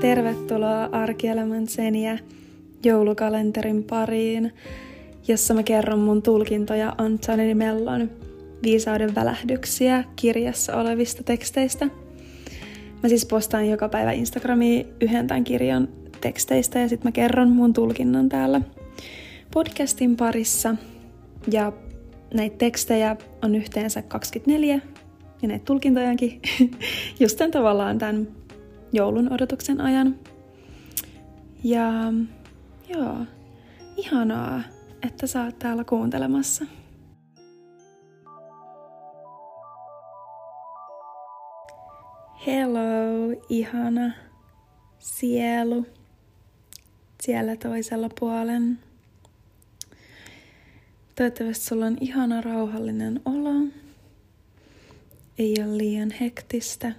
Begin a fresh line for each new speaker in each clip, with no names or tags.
tervetuloa Arkielämän seniä joulukalenterin pariin, jossa mä kerron mun tulkintoja Antoni Mellon viisauden välähdyksiä kirjassa olevista teksteistä. Mä siis postaan joka päivä Instagramiin yhden tämän kirjan teksteistä ja sitten mä kerron mun tulkinnan täällä podcastin parissa. Ja näitä tekstejä on yhteensä 24 ja näitä tulkintojakin just tämän tavallaan tämän joulun odotuksen ajan. Ja joo, ihanaa, että sä oot täällä kuuntelemassa. Hello, ihana sielu siellä toisella puolen. Toivottavasti sulla on ihana rauhallinen olo. Ei ole liian hektistä,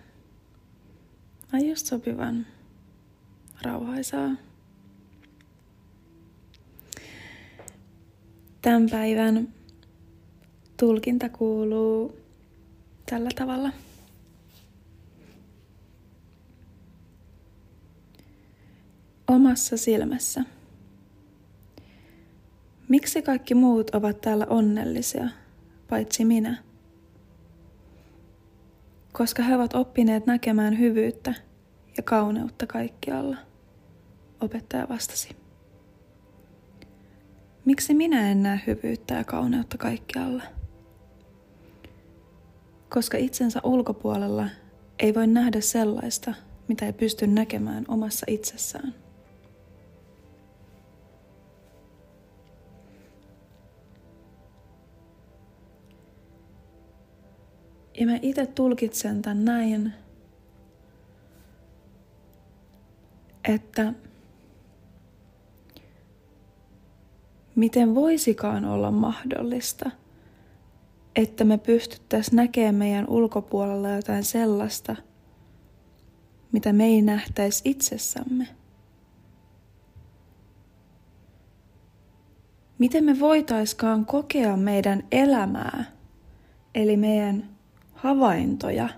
vaan just sopivan rauhaisaa. Tämän päivän tulkinta kuuluu tällä tavalla. Omassa silmässä. Miksi kaikki muut ovat täällä onnellisia, paitsi minä? Koska he ovat oppineet näkemään hyvyyttä ja kauneutta kaikkialla, opettaja vastasi. Miksi minä en näe hyvyyttä ja kauneutta kaikkialla? Koska itsensä ulkopuolella ei voi nähdä sellaista, mitä ei pysty näkemään omassa itsessään. Ja mä itse tulkitsen tämän näin, että miten voisikaan olla mahdollista, että me pystyttäisiin näkemään meidän ulkopuolella jotain sellaista, mitä me ei nähtäisi itsessämme. Miten me voitaiskaan kokea meidän elämää, eli meidän havaintoja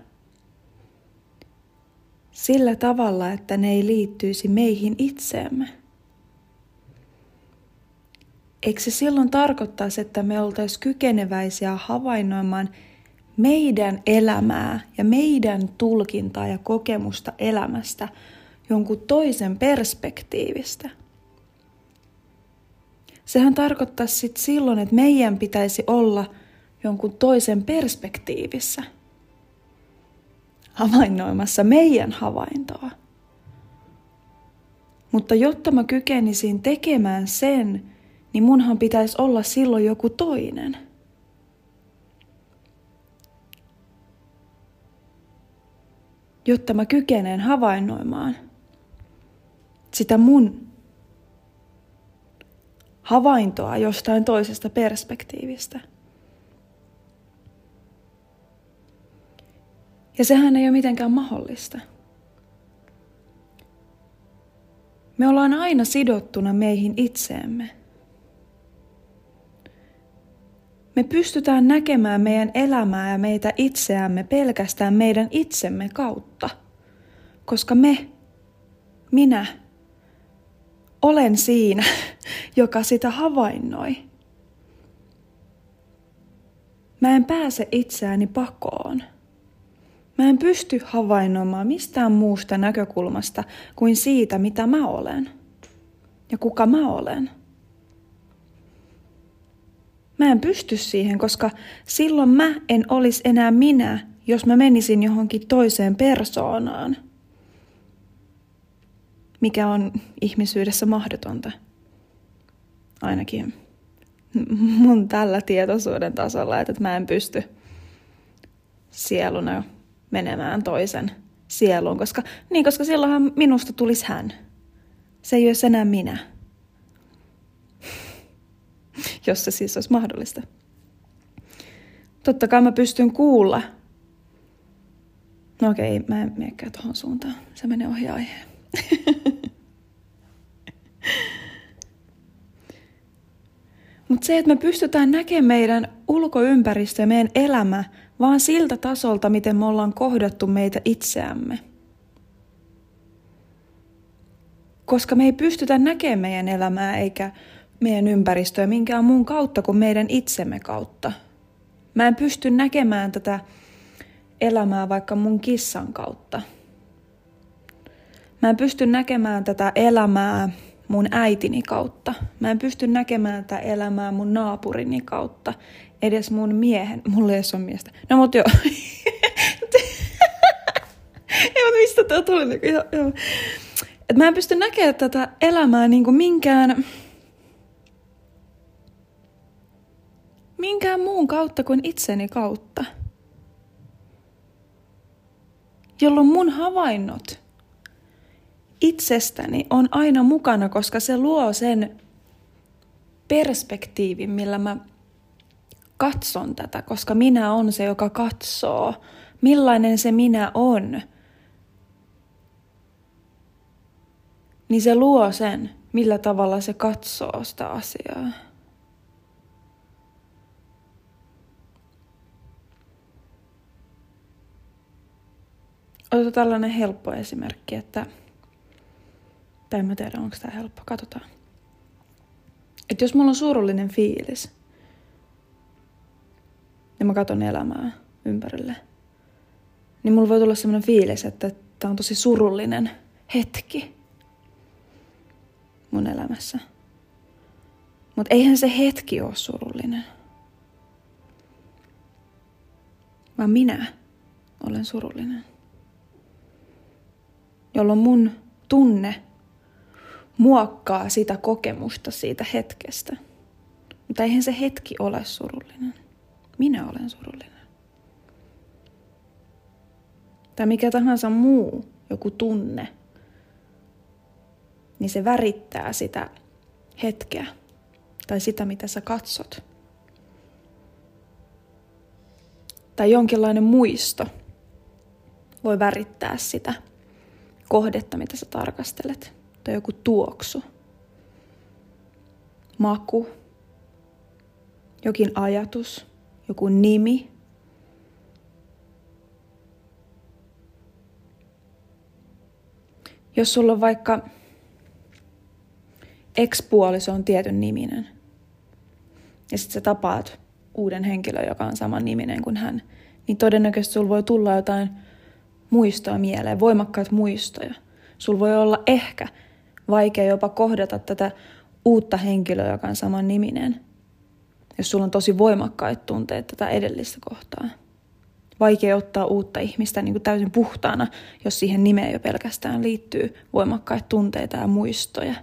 sillä tavalla, että ne ei liittyisi meihin itseemme. Eikö se silloin tarkoittaisi, että me oltaisiin kykeneväisiä havainnoimaan meidän elämää ja meidän tulkintaa ja kokemusta elämästä jonkun toisen perspektiivistä? Sehän tarkoittaa sitten silloin, että meidän pitäisi olla jonkun toisen perspektiivissä – havainnoimassa meidän havaintoa. Mutta jotta mä kykenisin tekemään sen, niin munhan pitäisi olla silloin joku toinen. Jotta mä kykenen havainnoimaan sitä mun havaintoa jostain toisesta perspektiivistä. Ja sehän ei ole mitenkään mahdollista. Me ollaan aina sidottuna meihin itseemme. Me pystytään näkemään meidän elämää ja meitä itseämme pelkästään meidän itsemme kautta, koska me, minä, olen siinä, joka sitä havainnoi. Mä en pääse itseäni pakoon. Mä en pysty havainnoimaan mistään muusta näkökulmasta kuin siitä, mitä mä olen ja kuka mä olen. Mä en pysty siihen, koska silloin mä en olisi enää minä, jos mä menisin johonkin toiseen persoonaan, mikä on ihmisyydessä mahdotonta. Ainakin mun tällä tietoisuuden tasolla, että mä en pysty sieluna menemään toisen sieluun, koska, niin, koska silloinhan minusta tulisi hän. Se ei olisi enää minä. Jos se siis olisi mahdollista. Totta kai mä pystyn kuulla. No okei, mä en menekään tuohon suuntaan. Se menee ohi aiheen. Mutta se, että me pystytään näkemään meidän ulkoympäristö ja meidän elämä vaan siltä tasolta, miten me ollaan kohdattu meitä itseämme. koska me ei pystytä näkemään meidän elämää eikä meidän ympäristöä minkään muun kautta kuin meidän itsemme kautta. Mä en pysty näkemään tätä elämää vaikka mun kissan kautta. Mä en pysty näkemään tätä elämää mun äitini kautta. Mä en pysty näkemään tätä elämää mun naapurini kautta. Edes mun miehen. Mulla ei ole miestä. No mut joo. ei mut mistä tää tuli? Joo, joo. Et mä en pysty näkemään tätä elämää niinku minkään... Minkään muun kautta kuin itseni kautta. Jolloin mun havainnot itsestäni on aina mukana, koska se luo sen perspektiivin, millä mä katson tätä, koska minä on se, joka katsoo. Millainen se minä on. Niin se luo sen, millä tavalla se katsoo sitä asiaa. Otetaan tällainen helppo esimerkki, että tai en mä tiedä, onko tämä helppo. Katsotaan. Että jos mulla on surullinen fiilis, ja mä katson elämää ympärille, niin mulla voi tulla sellainen fiilis, että tämä on tosi surullinen hetki mun elämässä. Mutta eihän se hetki ole surullinen. Vaan minä olen surullinen. Jolloin mun tunne muokkaa sitä kokemusta siitä hetkestä. Mutta eihän se hetki ole surullinen. Minä olen surullinen. Tai mikä tahansa muu, joku tunne, niin se värittää sitä hetkeä tai sitä, mitä sä katsot. Tai jonkinlainen muisto voi värittää sitä kohdetta, mitä sä tarkastelet tai joku tuoksu, maku, jokin ajatus, joku nimi. Jos sulla on vaikka ekspuoliso on tietyn niminen, ja sitten sä tapaat uuden henkilön, joka on saman niminen kuin hän, niin todennäköisesti sulla voi tulla jotain muistoa mieleen, voimakkaita muistoja. Sulla voi olla ehkä vaikea jopa kohdata tätä uutta henkilöä, joka on saman niminen, jos sulla on tosi voimakkaita tunteita tätä edellistä kohtaa. Vaikea ottaa uutta ihmistä niin kuin täysin puhtaana, jos siihen nimeen jo pelkästään liittyy voimakkaita tunteita ja muistoja.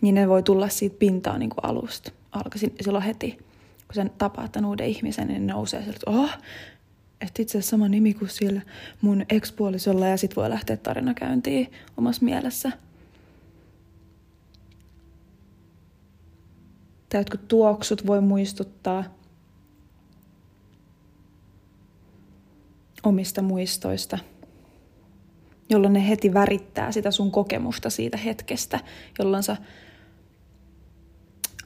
Niin ne voi tulla siitä pintaan niin kuin alusta. Alkaisin silloin heti, kun sen tapaat tämän uuden ihmisen, niin nousee sieltä, että oh, että itse asiassa sama nimi kuin siellä mun ekspuolisolla ja sit voi lähteä tarinakäyntiin omassa mielessä – tai jotkut tuoksut voi muistuttaa omista muistoista, jolloin ne heti värittää sitä sun kokemusta siitä hetkestä, jolloin sä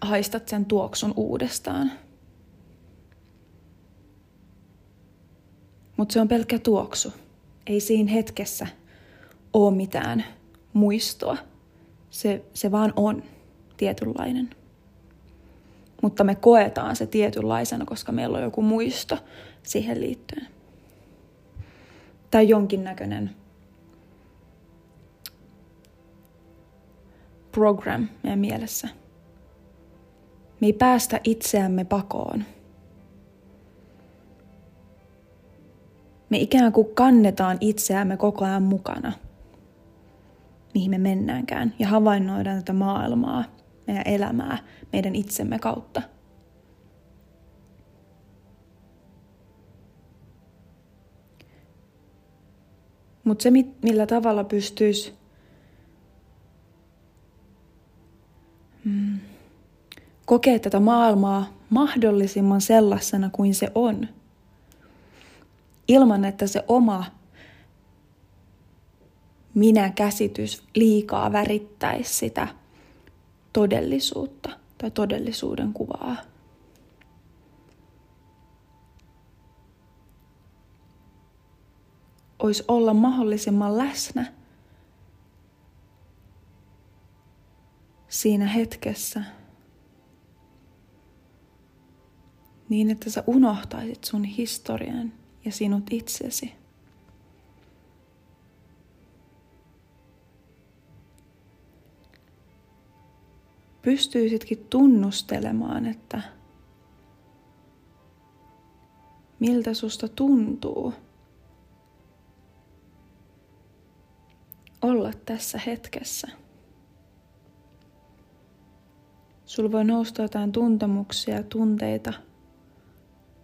haistat sen tuoksun uudestaan. Mutta se on pelkkä tuoksu. Ei siinä hetkessä ole mitään muistoa. Se, se vaan on tietynlainen mutta me koetaan se tietynlaisena, koska meillä on joku muisto siihen liittyen. Tai jonkinnäköinen program meidän mielessä. Me ei päästä itseämme pakoon. Me ikään kuin kannetaan itseämme koko ajan mukana, mihin me mennäänkään, ja havainnoidaan tätä maailmaa – meidän elämää meidän itsemme kautta. Mutta se, millä tavalla pystyisi mm, kokea tätä maailmaa mahdollisimman sellaisena kuin se on, ilman että se oma minä-käsitys liikaa värittäisi sitä – todellisuutta tai todellisuuden kuvaa. Olisi olla mahdollisimman läsnä siinä hetkessä niin, että sä unohtaisit sun historian ja sinut itsesi. Pystyisitkin tunnustelemaan, että miltä susta tuntuu olla tässä hetkessä. Sulla voi nousta jotain tuntemuksia tunteita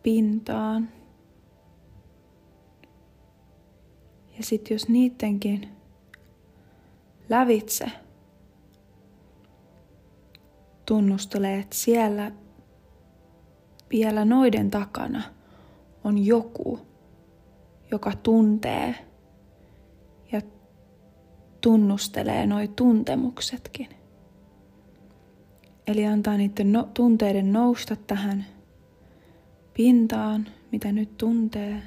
pintaan. Ja sitten jos niidenkin lävitse tunnustelee, että siellä vielä noiden takana on joku, joka tuntee ja tunnustelee noi tuntemuksetkin. Eli antaa niiden no, tunteiden nousta tähän pintaan, mitä nyt tuntee.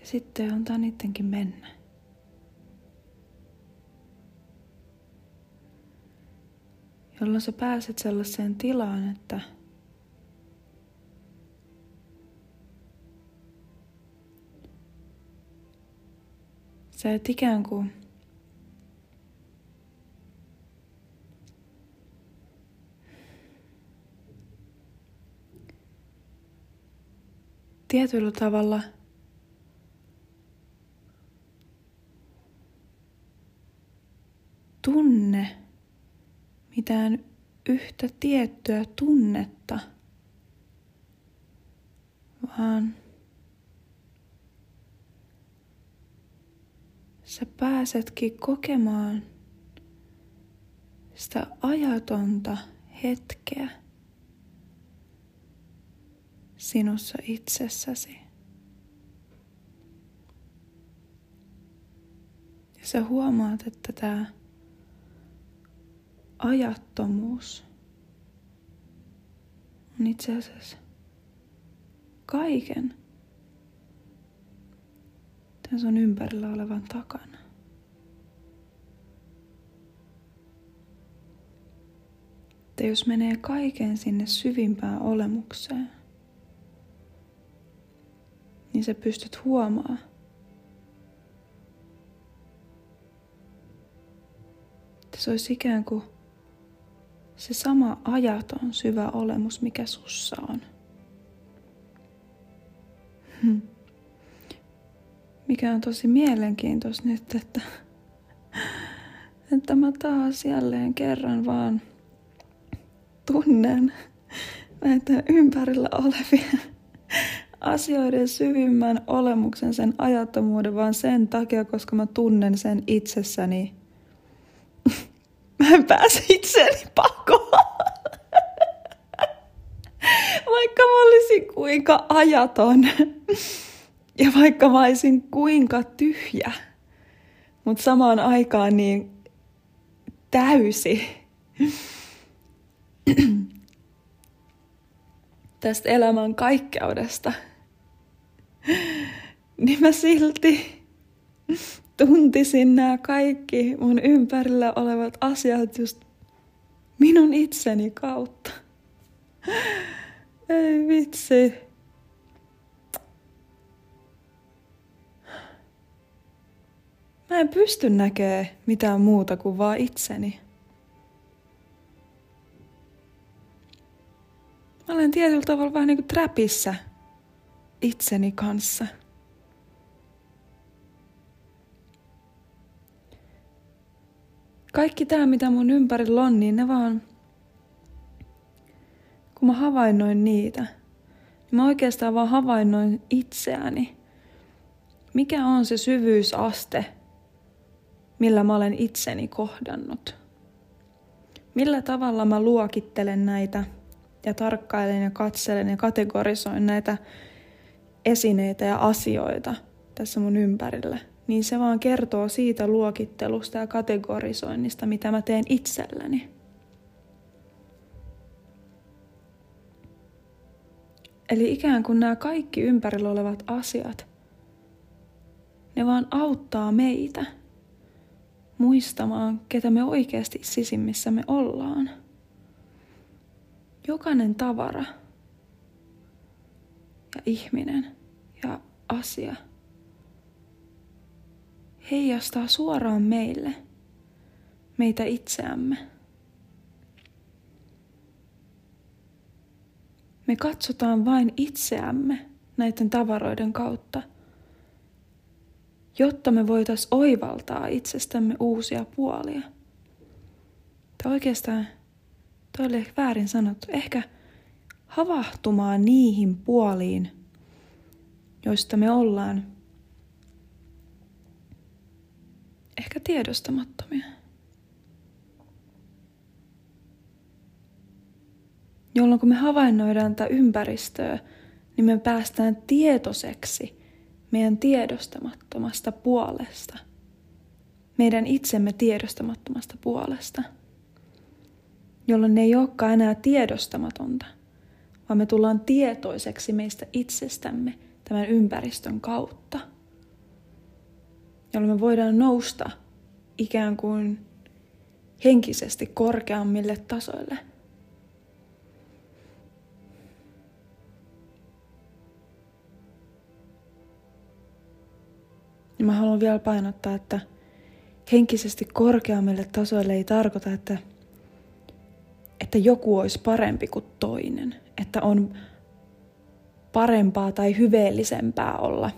Ja sitten antaa niidenkin mennä. Jolloin sä pääset sellaiseen tilaan, että sä et ikään kuin tietyllä tavalla tunne mitään yhtä tiettyä tunnetta, vaan sä pääsetkin kokemaan sitä ajatonta hetkeä sinussa itsessäsi. Ja sä huomaat, että tämä ajattomuus on itse asiassa kaiken tämän sun ympärillä olevan takana. Että jos menee kaiken sinne syvimpään olemukseen, niin sä pystyt huomaa. Että se olisi ikään kuin se sama ajaton syvä olemus, mikä sussa on. Hmm. Mikä on tosi mielenkiintoista nyt, että, että mä taas jälleen kerran vaan tunnen näitä ympärillä olevia asioiden syvimmän olemuksen, sen ajattomuuden, vaan sen takia, koska mä tunnen sen itsessäni. Mä en pääse itseäni pakoon. vaikka mä olisin kuinka ajaton. ja vaikka mä olisin kuinka tyhjä. Mutta samaan aikaan niin täysi tästä elämän kaikkeudesta niin mä silti tuntisin nämä kaikki mun ympärillä olevat asiat just minun itseni kautta. Ei vitsi. Mä en pysty näkemään mitään muuta kuin vaan itseni. Mä olen tietyllä tavalla vähän niin kuin träpissä itseni kanssa. Kaikki tämä, mitä mun ympärillä on, niin ne vaan, kun mä havainnoin niitä, niin mä oikeastaan vaan havainnoin itseäni. Mikä on se syvyysaste, millä mä olen itseni kohdannut? Millä tavalla mä luokittelen näitä ja tarkkailen ja katselen ja kategorisoin näitä esineitä ja asioita tässä mun ympärillä, niin se vaan kertoo siitä luokittelusta ja kategorisoinnista, mitä mä teen itselläni. Eli ikään kuin nämä kaikki ympärillä olevat asiat, ne vaan auttaa meitä muistamaan, ketä me oikeasti sisimmissä me ollaan. Jokainen tavara ja ihminen ja asia heijastaa suoraan meille, meitä itseämme. Me katsotaan vain itseämme näiden tavaroiden kautta, jotta me voitaisiin oivaltaa itsestämme uusia puolia. Tai oikeastaan, toi oli ehkä väärin sanottu, ehkä havahtumaan niihin puoliin, joista me ollaan ehkä tiedostamattomia. Jolloin kun me havainnoidaan tätä ympäristöä, niin me päästään tietoiseksi meidän tiedostamattomasta puolesta. Meidän itsemme tiedostamattomasta puolesta. Jolloin ne ei olekaan enää tiedostamatonta, vaan me tullaan tietoiseksi meistä itsestämme tämän ympäristön kautta. Jolloin me voidaan nousta ikään kuin henkisesti korkeammille tasoille – niin mä haluan vielä painottaa, että henkisesti korkeammille tasoille ei tarkoita, että, että joku olisi parempi kuin toinen. Että on parempaa tai hyveellisempää olla.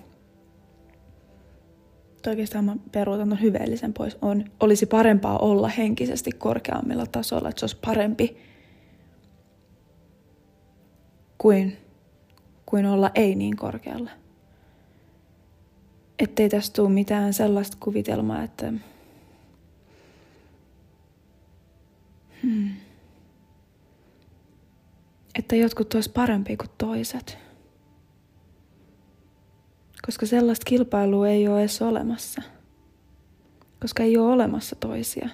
Oikeastaan mä peruutan ton hyveellisen pois. On, olisi parempaa olla henkisesti korkeammilla tasoilla, että se olisi parempi kuin, kuin olla ei niin korkealla ettei tästä tule mitään sellaista kuvitelmaa, että hmm, että jotkut olisi parempi kuin toiset. Koska sellaista kilpailua ei ole edes olemassa. Koska ei ole olemassa toisia.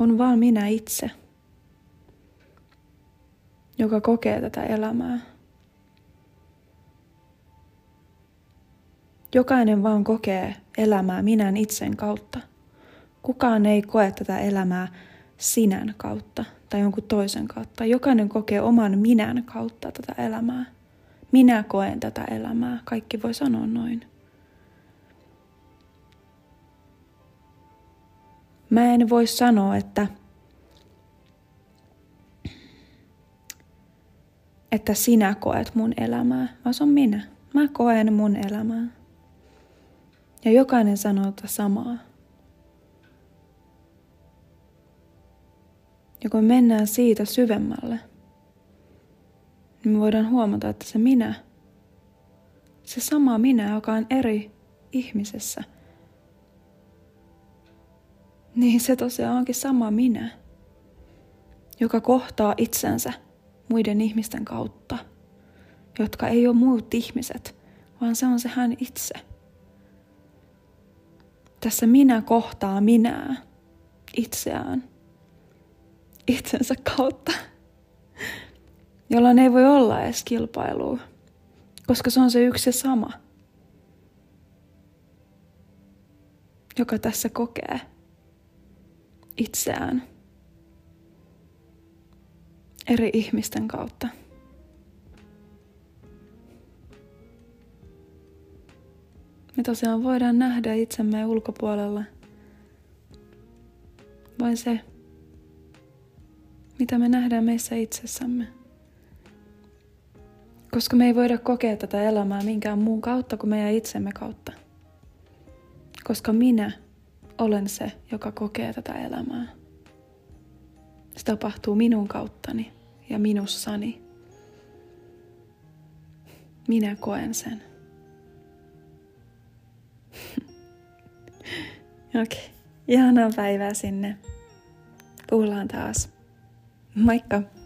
On vaan minä itse, joka kokee tätä elämää. Jokainen vaan kokee elämää minän itsen kautta. Kukaan ei koe tätä elämää sinän kautta tai jonkun toisen kautta. Jokainen kokee oman minän kautta tätä elämää. Minä koen tätä elämää. Kaikki voi sanoa noin. Mä en voi sanoa, että, että sinä koet mun elämää, vaan se on minä. Mä koen mun elämää. Ja jokainen sanoo tätä samaa. Ja kun mennään siitä syvemmälle, niin me voidaan huomata, että se minä, se sama minä, joka on eri ihmisessä, niin se tosiaan onkin sama minä, joka kohtaa itsensä muiden ihmisten kautta, jotka ei ole muut ihmiset, vaan se on se hän itse – tässä minä kohtaa minää itseään itsensä kautta, jolloin ei voi olla edes kilpailua, koska se on se yksi ja sama, joka tässä kokee itseään eri ihmisten kautta. Me tosiaan voidaan nähdä itsemme ulkopuolella. Vain se, mitä me nähdään meissä itsessämme. Koska me ei voida kokea tätä elämää minkään muun kautta kuin meidän itsemme kautta. Koska minä olen se, joka kokee tätä elämää. Se tapahtuu minun kauttani ja minussani. Minä koen sen. Okei. Okay. Ihanaa päivää sinne. Kuullaan taas. Moikka!